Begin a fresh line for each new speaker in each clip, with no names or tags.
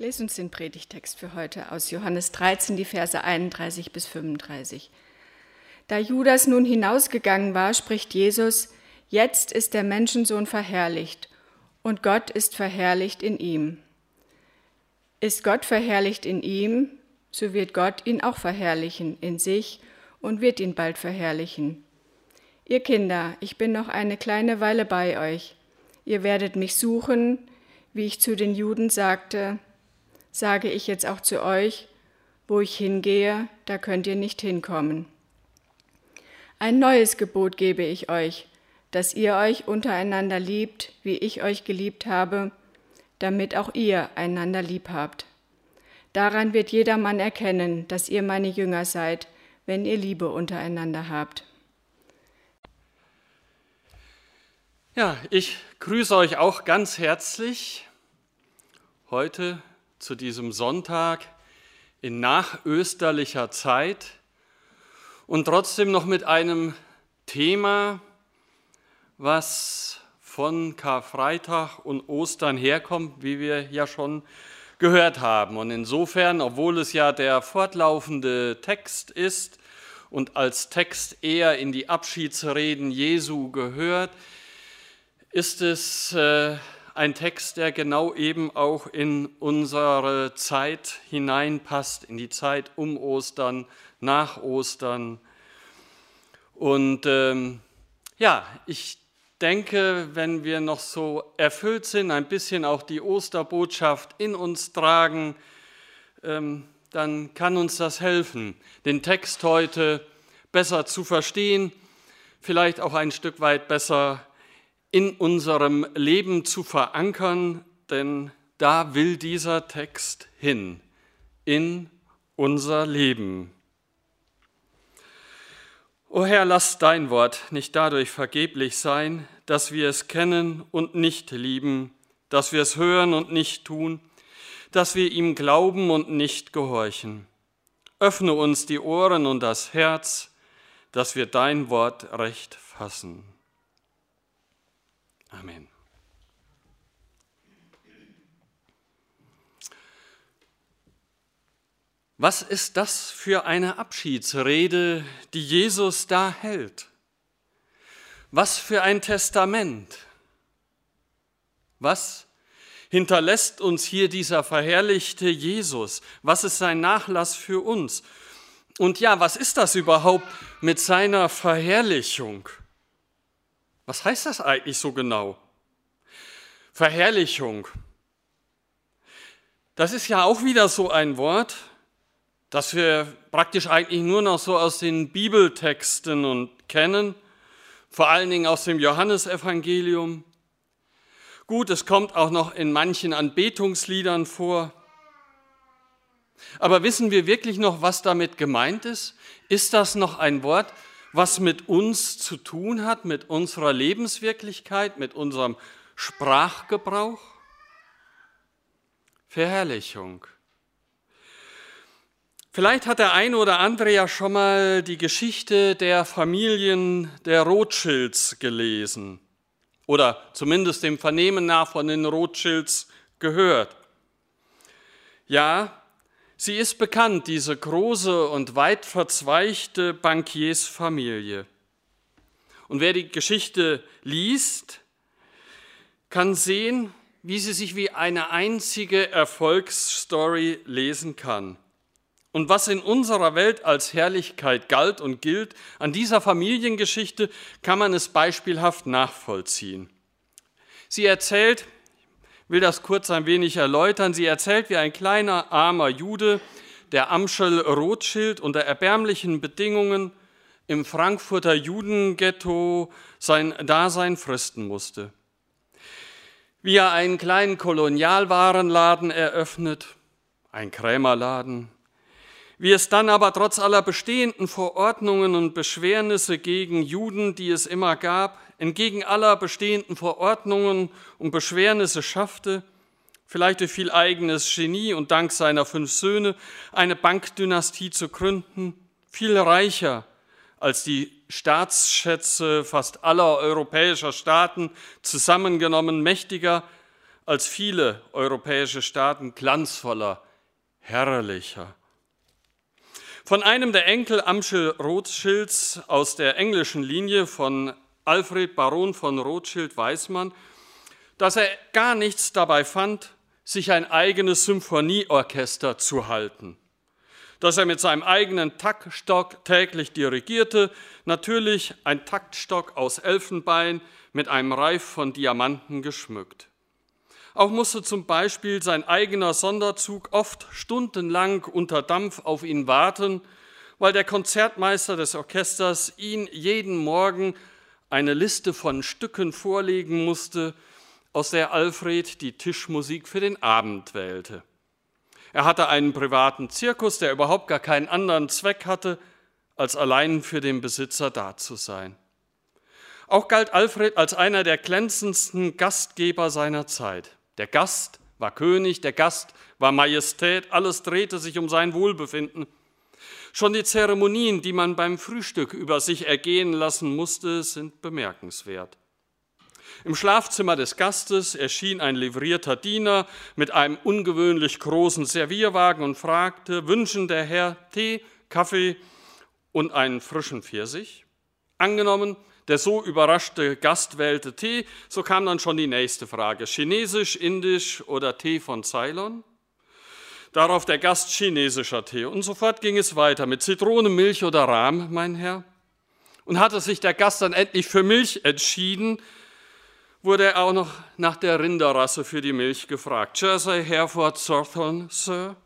lese uns den Predigtext für heute aus Johannes 13, die Verse 31 bis 35. Da Judas nun hinausgegangen war, spricht Jesus, Jetzt ist der Menschensohn verherrlicht und Gott ist verherrlicht in ihm. Ist Gott verherrlicht in ihm, so wird Gott ihn auch verherrlichen in sich und wird ihn bald verherrlichen. Ihr Kinder, ich bin noch eine kleine Weile bei euch. Ihr werdet mich suchen, wie ich zu den Juden sagte, sage ich jetzt auch zu euch, wo ich hingehe, da könnt ihr nicht hinkommen. Ein neues Gebot gebe ich euch, dass ihr euch untereinander liebt, wie ich euch geliebt habe, damit auch ihr einander lieb habt. Daran wird jedermann erkennen, dass ihr meine Jünger seid, wenn ihr Liebe untereinander habt.
Ja, ich grüße euch auch ganz herzlich heute zu diesem Sonntag in nachösterlicher Zeit und trotzdem noch mit einem Thema, was von Karfreitag und Ostern herkommt, wie wir ja schon gehört haben. Und insofern, obwohl es ja der fortlaufende Text ist und als Text eher in die Abschiedsreden Jesu gehört, ist es äh, ein Text, der genau eben auch in unsere Zeit hineinpasst, in die Zeit um Ostern, nach Ostern. Und ähm, ja, ich denke, wenn wir noch so erfüllt sind, ein bisschen auch die Osterbotschaft in uns tragen, ähm, dann kann uns das helfen, den Text heute besser zu verstehen, vielleicht auch ein Stück weit besser in unserem Leben zu verankern, denn da will dieser Text hin, in unser Leben. O Herr, lass dein Wort nicht dadurch vergeblich sein, dass wir es kennen und nicht lieben, dass wir es hören und nicht tun, dass wir ihm glauben und nicht gehorchen. Öffne uns die Ohren und das Herz, dass wir dein Wort recht fassen. Amen. Was ist das für eine Abschiedsrede, die Jesus da hält? Was für ein Testament? Was hinterlässt uns hier dieser verherrlichte Jesus? Was ist sein Nachlass für uns? Und ja, was ist das überhaupt mit seiner Verherrlichung? Was heißt das eigentlich so genau? Verherrlichung. Das ist ja auch wieder so ein Wort, das wir praktisch eigentlich nur noch so aus den Bibeltexten und kennen, vor allen Dingen aus dem Johannesevangelium. Gut, es kommt auch noch in manchen Anbetungsliedern vor. Aber wissen wir wirklich noch, was damit gemeint ist? Ist das noch ein Wort, was mit uns zu tun hat, mit unserer Lebenswirklichkeit, mit unserem Sprachgebrauch? Verherrlichung. Vielleicht hat der eine oder andere ja schon mal die Geschichte der Familien der Rothschilds gelesen oder zumindest dem Vernehmen nach von den Rothschilds gehört. Ja, sie ist bekannt, diese große und weit verzweigte Bankiersfamilie. Und wer die Geschichte liest, kann sehen, wie sie sich wie eine einzige Erfolgsstory lesen kann. Und was in unserer Welt als Herrlichkeit galt und gilt, an dieser Familiengeschichte kann man es beispielhaft nachvollziehen. Sie erzählt, will das kurz ein wenig erläutern, sie erzählt, wie ein kleiner armer Jude, der Amschel Rothschild unter erbärmlichen Bedingungen im Frankfurter Judenghetto sein Dasein fristen musste. Wie er einen kleinen Kolonialwarenladen eröffnet, ein Krämerladen, wie es dann aber trotz aller bestehenden Verordnungen und Beschwernisse gegen Juden, die es immer gab, entgegen aller bestehenden Verordnungen und Beschwernisse schaffte, vielleicht durch viel eigenes Genie und dank seiner fünf Söhne, eine Bankdynastie zu gründen, viel reicher als die Staatsschätze fast aller europäischer Staaten zusammengenommen, mächtiger als viele europäische Staaten glanzvoller, herrlicher. Von einem der Enkel Amschel Rothschilds aus der englischen Linie von Alfred Baron von Rothschild weiß dass er gar nichts dabei fand, sich ein eigenes Symphonieorchester zu halten. Dass er mit seinem eigenen Taktstock täglich dirigierte, natürlich ein Taktstock aus Elfenbein mit einem Reif von Diamanten geschmückt. Auch musste zum Beispiel sein eigener Sonderzug oft stundenlang unter Dampf auf ihn warten, weil der Konzertmeister des Orchesters ihn jeden Morgen eine Liste von Stücken vorlegen musste, aus der Alfred die Tischmusik für den Abend wählte. Er hatte einen privaten Zirkus, der überhaupt gar keinen anderen Zweck hatte, als allein für den Besitzer da zu sein. Auch galt Alfred als einer der glänzendsten Gastgeber seiner Zeit. Der Gast war König, der Gast war Majestät, alles drehte sich um sein Wohlbefinden. Schon die Zeremonien, die man beim Frühstück über sich ergehen lassen musste, sind bemerkenswert. Im Schlafzimmer des Gastes erschien ein livrierter Diener mit einem ungewöhnlich großen Servierwagen und fragte, wünschen der Herr Tee, Kaffee und einen frischen Pfirsich? Angenommen, der so überraschte Gast wählte Tee, so kam dann schon die nächste Frage. Chinesisch, Indisch oder Tee von Ceylon? Darauf der Gast chinesischer Tee. Und sofort ging es weiter mit Zitrone, Milch oder Rahm, mein Herr. Und hatte sich der Gast dann endlich für Milch entschieden, wurde er auch noch nach der Rinderrasse für die Milch gefragt. Jersey, Hereford, Southern, Sir?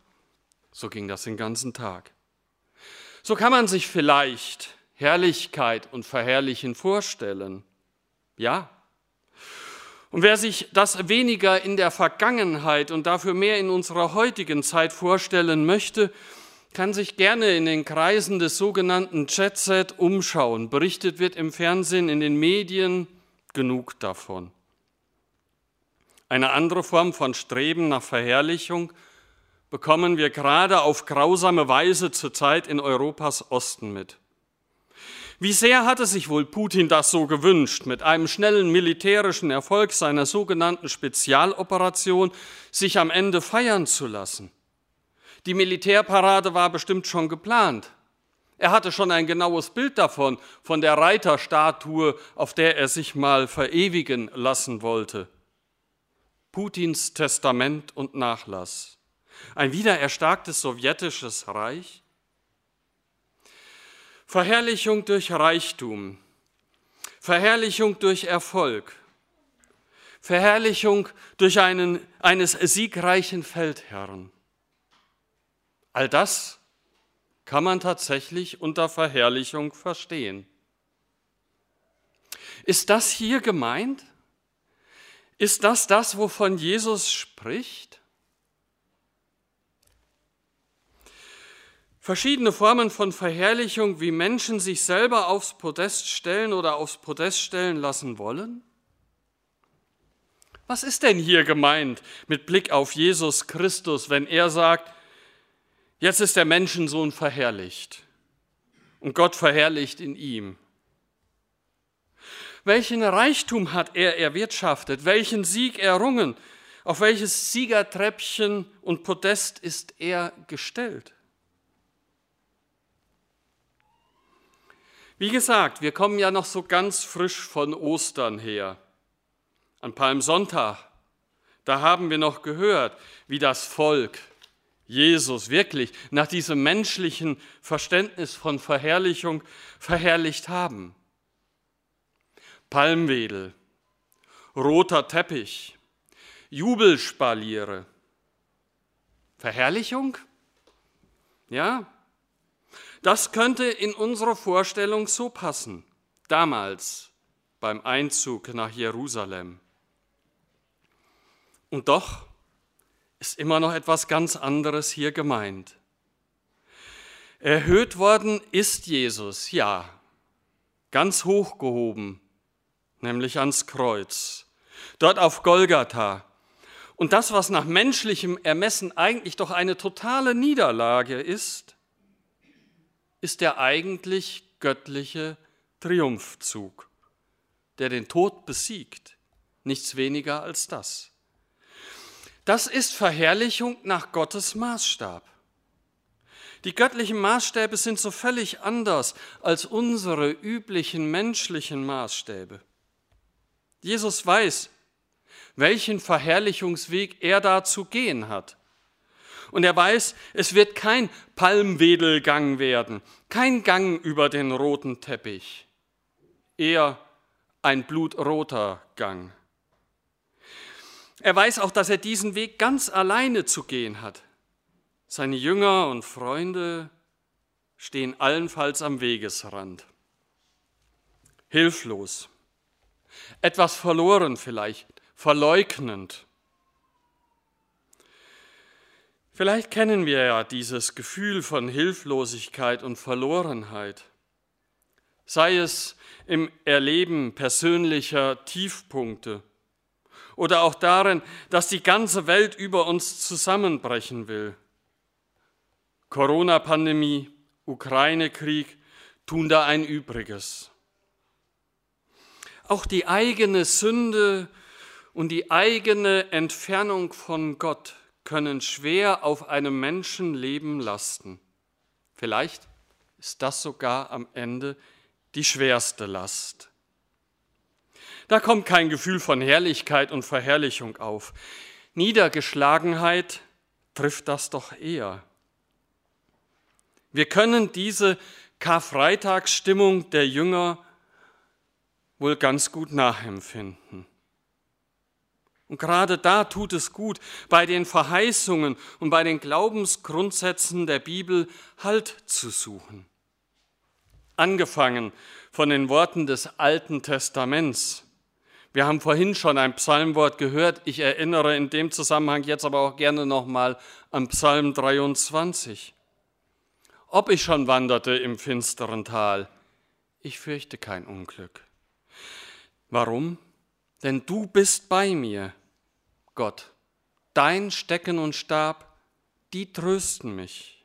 So ging das den ganzen Tag. So kann man sich vielleicht Herrlichkeit und Verherrlichen vorstellen. Ja. Und wer sich das weniger in der Vergangenheit und dafür mehr in unserer heutigen Zeit vorstellen möchte, kann sich gerne in den Kreisen des sogenannten Jet-Set umschauen. Berichtet wird im Fernsehen, in den Medien genug davon. Eine andere Form von Streben nach Verherrlichung bekommen wir gerade auf grausame Weise zurzeit in Europas Osten mit. Wie sehr hatte sich wohl Putin das so gewünscht, mit einem schnellen militärischen Erfolg seiner sogenannten Spezialoperation sich am Ende feiern zu lassen? Die Militärparade war bestimmt schon geplant. Er hatte schon ein genaues Bild davon, von der Reiterstatue, auf der er sich mal verewigen lassen wollte. Putins Testament und Nachlass. Ein wiedererstarktes sowjetisches Reich, Verherrlichung durch Reichtum, Verherrlichung durch Erfolg, Verherrlichung durch einen, eines siegreichen Feldherrn. All das kann man tatsächlich unter Verherrlichung verstehen. Ist das hier gemeint? Ist das das, wovon Jesus spricht? Verschiedene Formen von Verherrlichung, wie Menschen sich selber aufs Podest stellen oder aufs Podest stellen lassen wollen? Was ist denn hier gemeint mit Blick auf Jesus Christus, wenn er sagt, jetzt ist der Menschensohn verherrlicht und Gott verherrlicht in ihm? Welchen Reichtum hat er erwirtschaftet? Welchen Sieg errungen? Auf welches Siegertreppchen und Podest ist er gestellt? Wie gesagt, wir kommen ja noch so ganz frisch von Ostern her. An Palmsonntag, da haben wir noch gehört, wie das Volk Jesus wirklich nach diesem menschlichen Verständnis von Verherrlichung verherrlicht haben. Palmwedel, roter Teppich, Jubelspaliere. Verherrlichung? Ja, das könnte in unsere Vorstellung so passen, damals beim Einzug nach Jerusalem. Und doch ist immer noch etwas ganz anderes hier gemeint. Erhöht worden ist Jesus, ja, ganz hochgehoben, nämlich ans Kreuz, dort auf Golgatha. Und das, was nach menschlichem Ermessen eigentlich doch eine totale Niederlage ist, ist der eigentlich göttliche Triumphzug, der den Tod besiegt, nichts weniger als das. Das ist Verherrlichung nach Gottes Maßstab. Die göttlichen Maßstäbe sind so völlig anders als unsere üblichen menschlichen Maßstäbe. Jesus weiß, welchen Verherrlichungsweg er da zu gehen hat. Und er weiß, es wird kein Palmwedelgang werden, kein Gang über den roten Teppich, eher ein blutroter Gang. Er weiß auch, dass er diesen Weg ganz alleine zu gehen hat. Seine Jünger und Freunde stehen allenfalls am Wegesrand. Hilflos, etwas verloren vielleicht, verleugnend. Vielleicht kennen wir ja dieses Gefühl von Hilflosigkeit und Verlorenheit, sei es im Erleben persönlicher Tiefpunkte oder auch darin, dass die ganze Welt über uns zusammenbrechen will. Corona-Pandemie, Ukraine-Krieg tun da ein Übriges. Auch die eigene Sünde und die eigene Entfernung von Gott können schwer auf einem Menschenleben lasten. Vielleicht ist das sogar am Ende die schwerste Last. Da kommt kein Gefühl von Herrlichkeit und Verherrlichung auf. Niedergeschlagenheit trifft das doch eher. Wir können diese Karfreitagsstimmung der Jünger wohl ganz gut nachempfinden. Und gerade da tut es gut, bei den Verheißungen und bei den Glaubensgrundsätzen der Bibel Halt zu suchen. Angefangen von den Worten des Alten Testaments. Wir haben vorhin schon ein Psalmwort gehört. Ich erinnere in dem Zusammenhang jetzt aber auch gerne nochmal an Psalm 23. Ob ich schon wanderte im finsteren Tal, ich fürchte kein Unglück. Warum? Denn du bist bei mir, Gott. Dein Stecken und Stab, die trösten mich.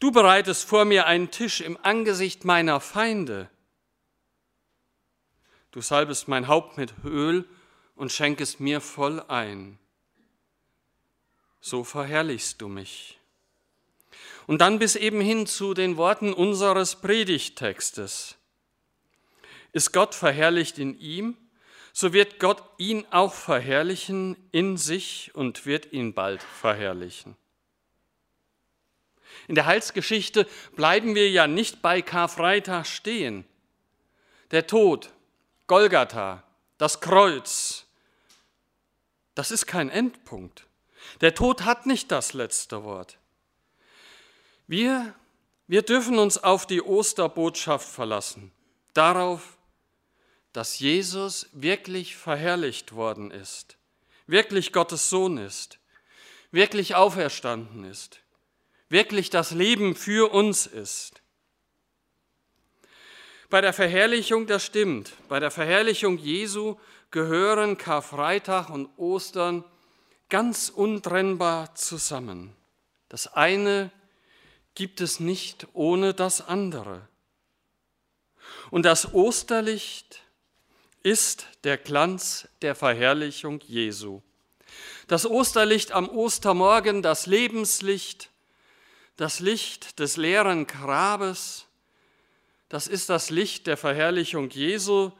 Du bereitest vor mir einen Tisch im Angesicht meiner Feinde. Du salbest mein Haupt mit Öl und schenkest mir voll ein. So verherrlichst du mich. Und dann bis eben hin zu den Worten unseres Predigttextes. Ist Gott verherrlicht in ihm, so wird Gott ihn auch verherrlichen in sich und wird ihn bald verherrlichen. In der Heilsgeschichte bleiben wir ja nicht bei Karfreitag stehen. Der Tod, Golgatha, das Kreuz, das ist kein Endpunkt. Der Tod hat nicht das letzte Wort. Wir, wir dürfen uns auf die Osterbotschaft verlassen, darauf, dass Jesus wirklich verherrlicht worden ist, wirklich Gottes Sohn ist, wirklich auferstanden ist, wirklich das Leben für uns ist. Bei der Verherrlichung, das stimmt, bei der Verherrlichung Jesu gehören Karfreitag und Ostern ganz untrennbar zusammen. Das eine gibt es nicht ohne das andere. Und das Osterlicht ist der Glanz der Verherrlichung Jesu. Das Osterlicht am Ostermorgen, das Lebenslicht, das Licht des leeren Grabes, das ist das Licht der Verherrlichung Jesu,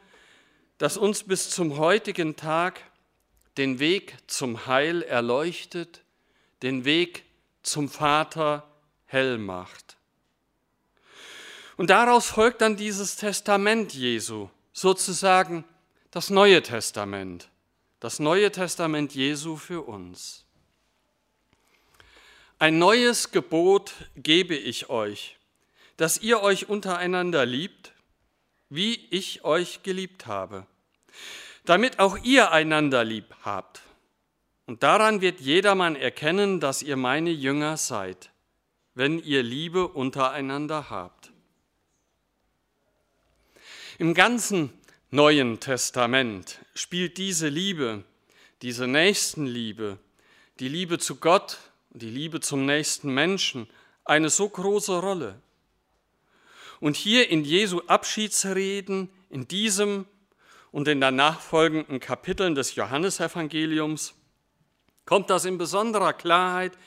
das uns bis zum heutigen Tag den Weg zum Heil erleuchtet, den Weg zum Vater hell macht. Und daraus folgt dann dieses Testament Jesu, sozusagen das Neue Testament, das Neue Testament Jesu für uns. Ein neues Gebot gebe ich euch, dass ihr euch untereinander liebt, wie ich euch geliebt habe, damit auch ihr einander lieb habt. Und daran wird jedermann erkennen, dass ihr meine Jünger seid, wenn ihr Liebe untereinander habt. Im ganzen Neuen Testament spielt diese Liebe, diese Nächstenliebe, die Liebe zu Gott die Liebe zum nächsten Menschen eine so große Rolle. Und hier in Jesu Abschiedsreden, in diesem und in den nachfolgenden Kapiteln des Johannesevangeliums, kommt das in besonderer Klarheit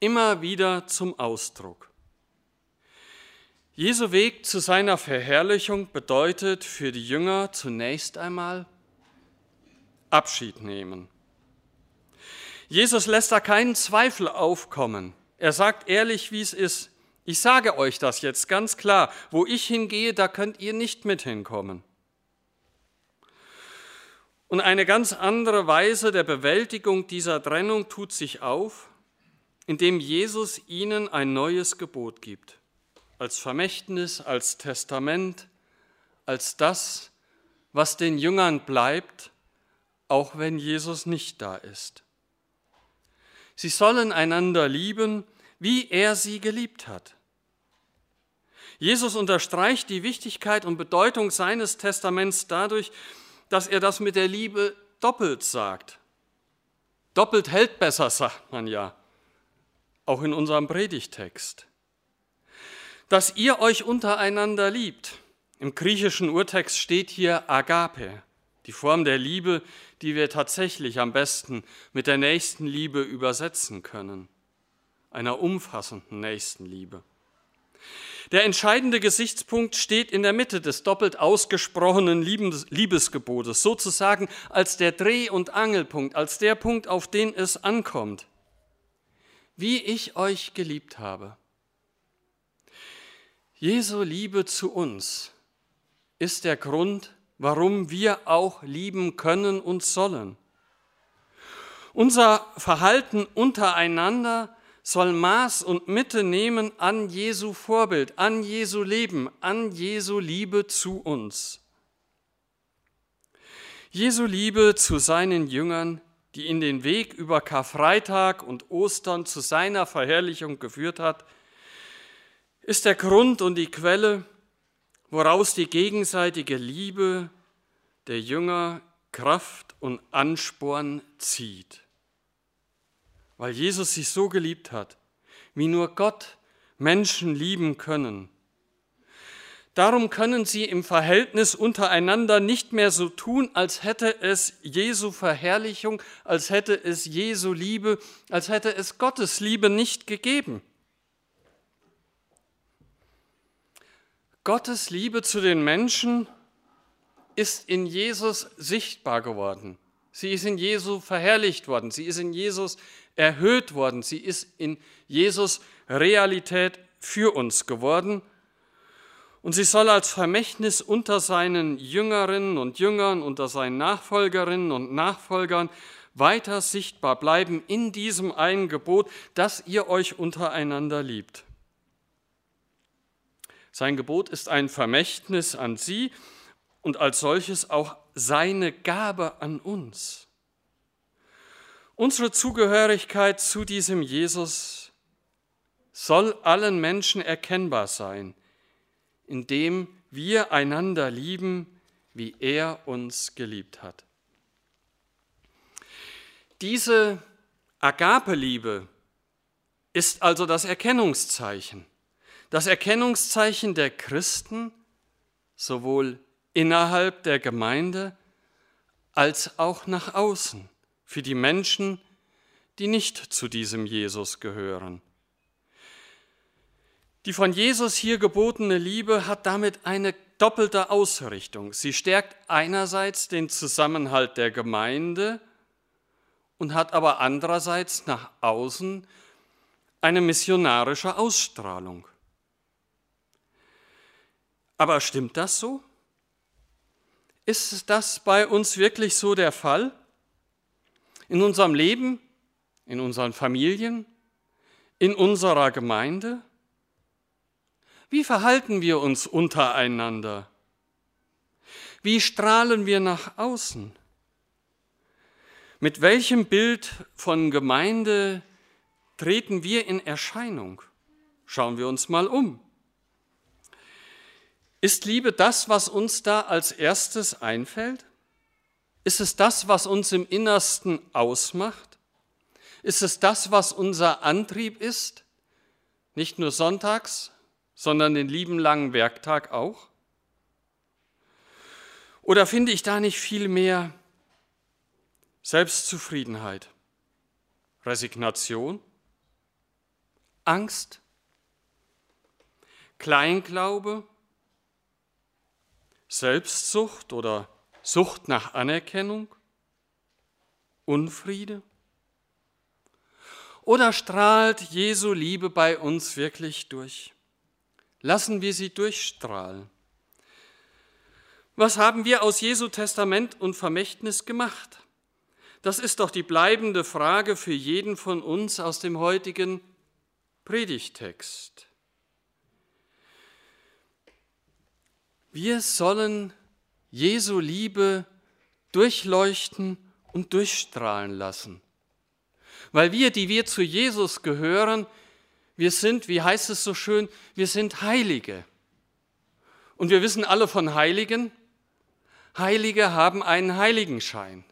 immer wieder zum Ausdruck. Jesu Weg zu seiner Verherrlichung bedeutet für die Jünger zunächst einmal Abschied nehmen. Jesus lässt da keinen Zweifel aufkommen. Er sagt ehrlich, wie es ist. Ich sage euch das jetzt ganz klar. Wo ich hingehe, da könnt ihr nicht mit hinkommen. Und eine ganz andere Weise der Bewältigung dieser Trennung tut sich auf, indem Jesus ihnen ein neues Gebot gibt. Als Vermächtnis, als Testament, als das, was den Jüngern bleibt, auch wenn Jesus nicht da ist. Sie sollen einander lieben, wie er sie geliebt hat. Jesus unterstreicht die Wichtigkeit und Bedeutung seines Testaments dadurch, dass er das mit der Liebe doppelt sagt. Doppelt hält besser, sagt man ja, auch in unserem Predigtext. Dass ihr euch untereinander liebt. Im griechischen Urtext steht hier Agape, die Form der Liebe, die wir tatsächlich am besten mit der nächsten Liebe übersetzen können, einer umfassenden Nächstenliebe. Der entscheidende Gesichtspunkt steht in der Mitte des doppelt ausgesprochenen Liebesgebotes, sozusagen als der Dreh- und Angelpunkt, als der Punkt, auf den es ankommt. Wie ich euch geliebt habe. Jesu Liebe zu uns ist der Grund, warum wir auch lieben können und sollen. Unser Verhalten untereinander soll Maß und Mitte nehmen an Jesu Vorbild, an Jesu Leben, an Jesu Liebe zu uns. Jesu Liebe zu seinen Jüngern, die in den Weg über Karfreitag und Ostern zu seiner Verherrlichung geführt hat, ist der Grund und die Quelle, woraus die gegenseitige Liebe der Jünger Kraft und Ansporn zieht weil Jesus sich so geliebt hat, wie nur Gott Menschen lieben können. Darum können sie im Verhältnis untereinander nicht mehr so tun, als hätte es Jesu Verherrlichung, als hätte es Jesu Liebe, als hätte es Gottes Liebe nicht gegeben. Gottes Liebe zu den Menschen ist in Jesus sichtbar geworden. Sie ist in Jesu verherrlicht worden. Sie ist in Jesus erhöht worden. Sie ist in Jesus Realität für uns geworden. Und sie soll als Vermächtnis unter seinen Jüngerinnen und Jüngern, unter seinen Nachfolgerinnen und Nachfolgern weiter sichtbar bleiben in diesem einen Gebot, dass ihr euch untereinander liebt. Sein Gebot ist ein Vermächtnis an sie und als solches auch seine Gabe an uns. Unsere Zugehörigkeit zu diesem Jesus soll allen Menschen erkennbar sein, indem wir einander lieben, wie er uns geliebt hat. Diese Agape-Liebe ist also das Erkennungszeichen, das Erkennungszeichen der Christen, sowohl innerhalb der Gemeinde als auch nach außen für die Menschen, die nicht zu diesem Jesus gehören. Die von Jesus hier gebotene Liebe hat damit eine doppelte Ausrichtung. Sie stärkt einerseits den Zusammenhalt der Gemeinde und hat aber andererseits nach außen eine missionarische Ausstrahlung. Aber stimmt das so? Ist das bei uns wirklich so der Fall? in unserem Leben, in unseren Familien, in unserer Gemeinde? Wie verhalten wir uns untereinander? Wie strahlen wir nach außen? Mit welchem Bild von Gemeinde treten wir in Erscheinung? Schauen wir uns mal um. Ist Liebe das, was uns da als erstes einfällt? Ist es das, was uns im Innersten ausmacht? Ist es das, was unser Antrieb ist? Nicht nur sonntags, sondern den lieben langen Werktag auch? Oder finde ich da nicht viel mehr Selbstzufriedenheit, Resignation, Angst, Kleinglaube, Selbstsucht oder Sucht nach Anerkennung, Unfriede? Oder strahlt Jesu Liebe bei uns wirklich durch? Lassen wir sie durchstrahlen. Was haben wir aus Jesu Testament und Vermächtnis gemacht? Das ist doch die bleibende Frage für jeden von uns aus dem heutigen Predigtext. Wir sollen Jesu Liebe durchleuchten und durchstrahlen lassen. Weil wir, die wir zu Jesus gehören, wir sind, wie heißt es so schön, wir sind Heilige. Und wir wissen alle von Heiligen, Heilige haben einen Heiligenschein.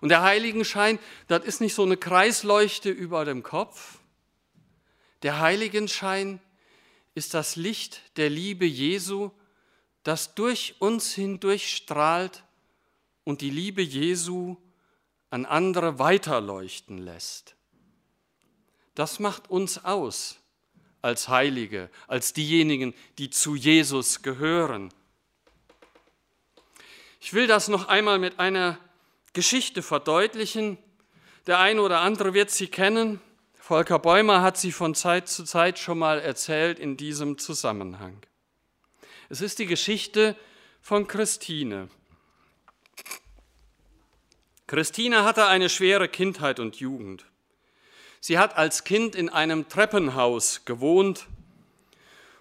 Und der Heiligenschein, das ist nicht so eine Kreisleuchte über dem Kopf. Der Heiligenschein ist das Licht der Liebe Jesu, das durch uns hindurch strahlt und die Liebe Jesu an andere weiterleuchten lässt. Das macht uns aus als Heilige, als diejenigen, die zu Jesus gehören. Ich will das noch einmal mit einer Geschichte verdeutlichen. Der eine oder andere wird sie kennen. Volker Bäumer hat sie von Zeit zu Zeit schon mal erzählt in diesem Zusammenhang. Es ist die Geschichte von Christine. Christine hatte eine schwere Kindheit und Jugend. Sie hat als Kind in einem Treppenhaus gewohnt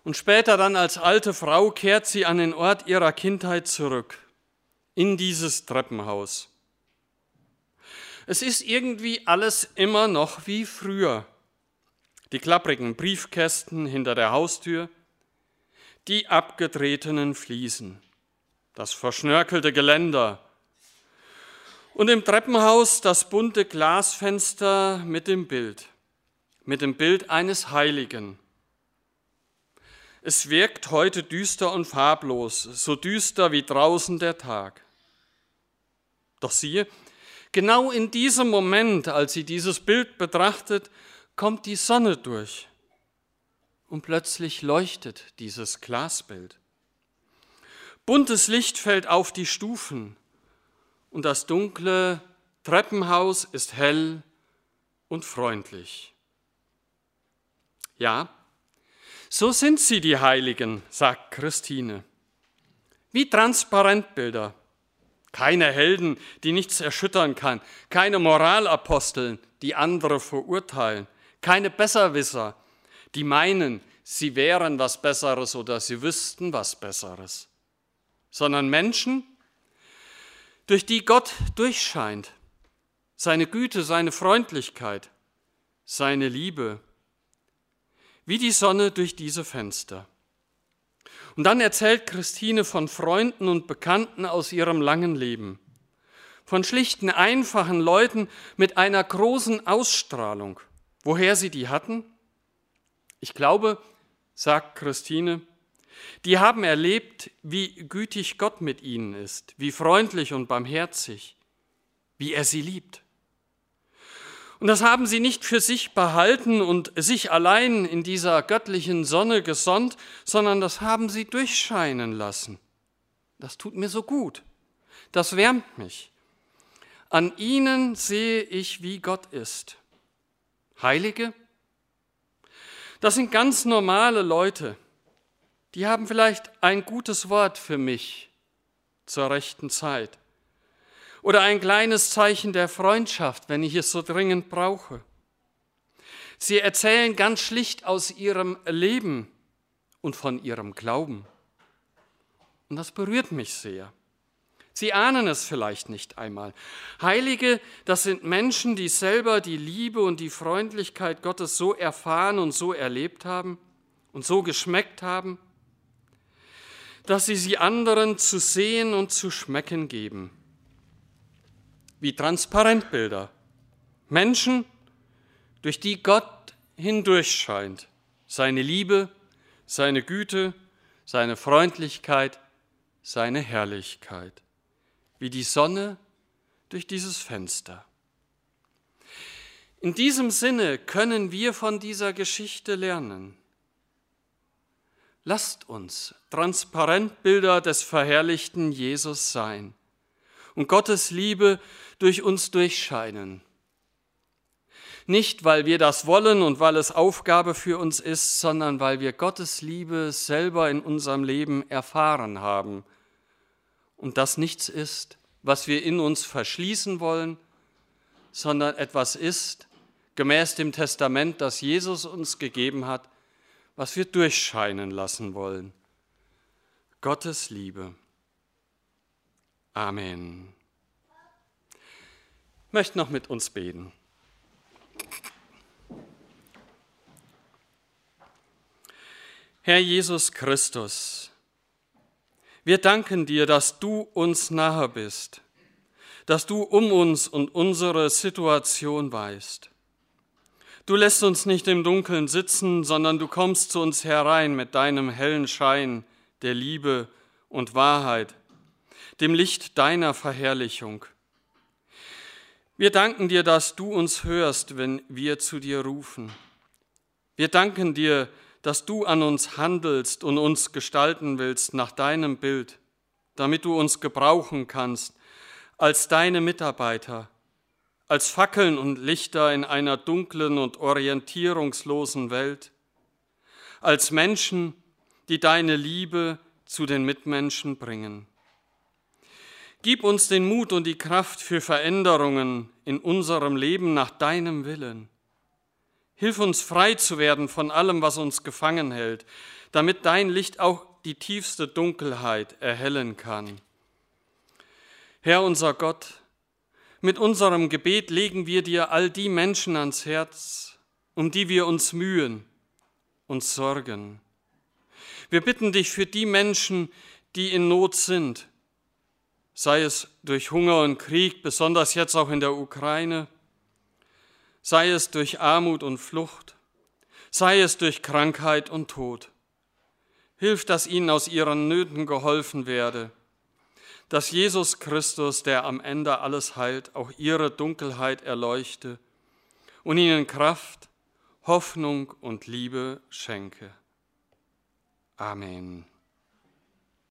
und später dann als alte Frau kehrt sie an den Ort ihrer Kindheit zurück, in dieses Treppenhaus. Es ist irgendwie alles immer noch wie früher. Die klapprigen Briefkästen hinter der Haustür, die abgetretenen Fliesen, das verschnörkelte Geländer und im Treppenhaus das bunte Glasfenster mit dem Bild, mit dem Bild eines Heiligen. Es wirkt heute düster und farblos, so düster wie draußen der Tag. Doch siehe, Genau in diesem Moment, als sie dieses Bild betrachtet, kommt die Sonne durch und plötzlich leuchtet dieses Glasbild. Buntes Licht fällt auf die Stufen und das dunkle Treppenhaus ist hell und freundlich. Ja, so sind sie, die Heiligen, sagt Christine. Wie Transparentbilder keine Helden, die nichts erschüttern kann. Keine Moralaposteln, die andere verurteilen. Keine Besserwisser, die meinen, sie wären was Besseres oder sie wüssten was Besseres. Sondern Menschen, durch die Gott durchscheint. Seine Güte, seine Freundlichkeit, seine Liebe. Wie die Sonne durch diese Fenster. Und dann erzählt Christine von Freunden und Bekannten aus ihrem langen Leben, von schlichten, einfachen Leuten mit einer großen Ausstrahlung. Woher sie die hatten? Ich glaube, sagt Christine, die haben erlebt, wie gütig Gott mit ihnen ist, wie freundlich und barmherzig, wie er sie liebt. Und das haben sie nicht für sich behalten und sich allein in dieser göttlichen Sonne gesonnt, sondern das haben sie durchscheinen lassen. Das tut mir so gut. Das wärmt mich. An ihnen sehe ich, wie Gott ist. Heilige, das sind ganz normale Leute. Die haben vielleicht ein gutes Wort für mich zur rechten Zeit oder ein kleines Zeichen der Freundschaft, wenn ich es so dringend brauche. Sie erzählen ganz schlicht aus ihrem Leben und von ihrem Glauben. Und das berührt mich sehr. Sie ahnen es vielleicht nicht einmal. Heilige, das sind Menschen, die selber die Liebe und die Freundlichkeit Gottes so erfahren und so erlebt haben und so geschmeckt haben, dass sie sie anderen zu sehen und zu schmecken geben wie Transparentbilder. Menschen, durch die Gott hindurch scheint. Seine Liebe, seine Güte, seine Freundlichkeit, seine Herrlichkeit. Wie die Sonne durch dieses Fenster. In diesem Sinne können wir von dieser Geschichte lernen. Lasst uns Transparentbilder des verherrlichten Jesus sein und Gottes Liebe durch uns durchscheinen. Nicht, weil wir das wollen und weil es Aufgabe für uns ist, sondern weil wir Gottes Liebe selber in unserem Leben erfahren haben und das nichts ist, was wir in uns verschließen wollen, sondern etwas ist, gemäß dem Testament, das Jesus uns gegeben hat, was wir durchscheinen lassen wollen. Gottes Liebe. Amen. Ich möchte noch mit uns beten. Herr Jesus Christus, wir danken dir, dass du uns nahe bist, dass du um uns und unsere Situation weißt. Du lässt uns nicht im Dunkeln sitzen, sondern du kommst zu uns herein mit deinem hellen Schein der Liebe und Wahrheit, dem Licht deiner Verherrlichung. Wir danken dir, dass du uns hörst, wenn wir zu dir rufen. Wir danken dir, dass du an uns handelst und uns gestalten willst nach deinem Bild, damit du uns gebrauchen kannst als deine Mitarbeiter als Fackeln und Lichter in einer dunklen und orientierungslosen Welt, als Menschen, die deine Liebe zu den Mitmenschen bringen. Gib uns den Mut und die Kraft für Veränderungen in unserem Leben nach deinem Willen. Hilf uns frei zu werden von allem, was uns gefangen hält, damit dein Licht auch die tiefste Dunkelheit erhellen kann. Herr unser Gott, mit unserem Gebet legen wir dir all die Menschen ans Herz, um die wir uns mühen und sorgen. Wir bitten dich für die Menschen, die in Not sind, sei es durch Hunger und Krieg, besonders jetzt auch in der Ukraine, sei es durch Armut und Flucht, sei es durch Krankheit und Tod. Hilf, dass ihnen aus ihren Nöten geholfen werde dass Jesus Christus, der am Ende alles heilt, auch ihre Dunkelheit erleuchte und ihnen Kraft, Hoffnung und Liebe schenke. Amen.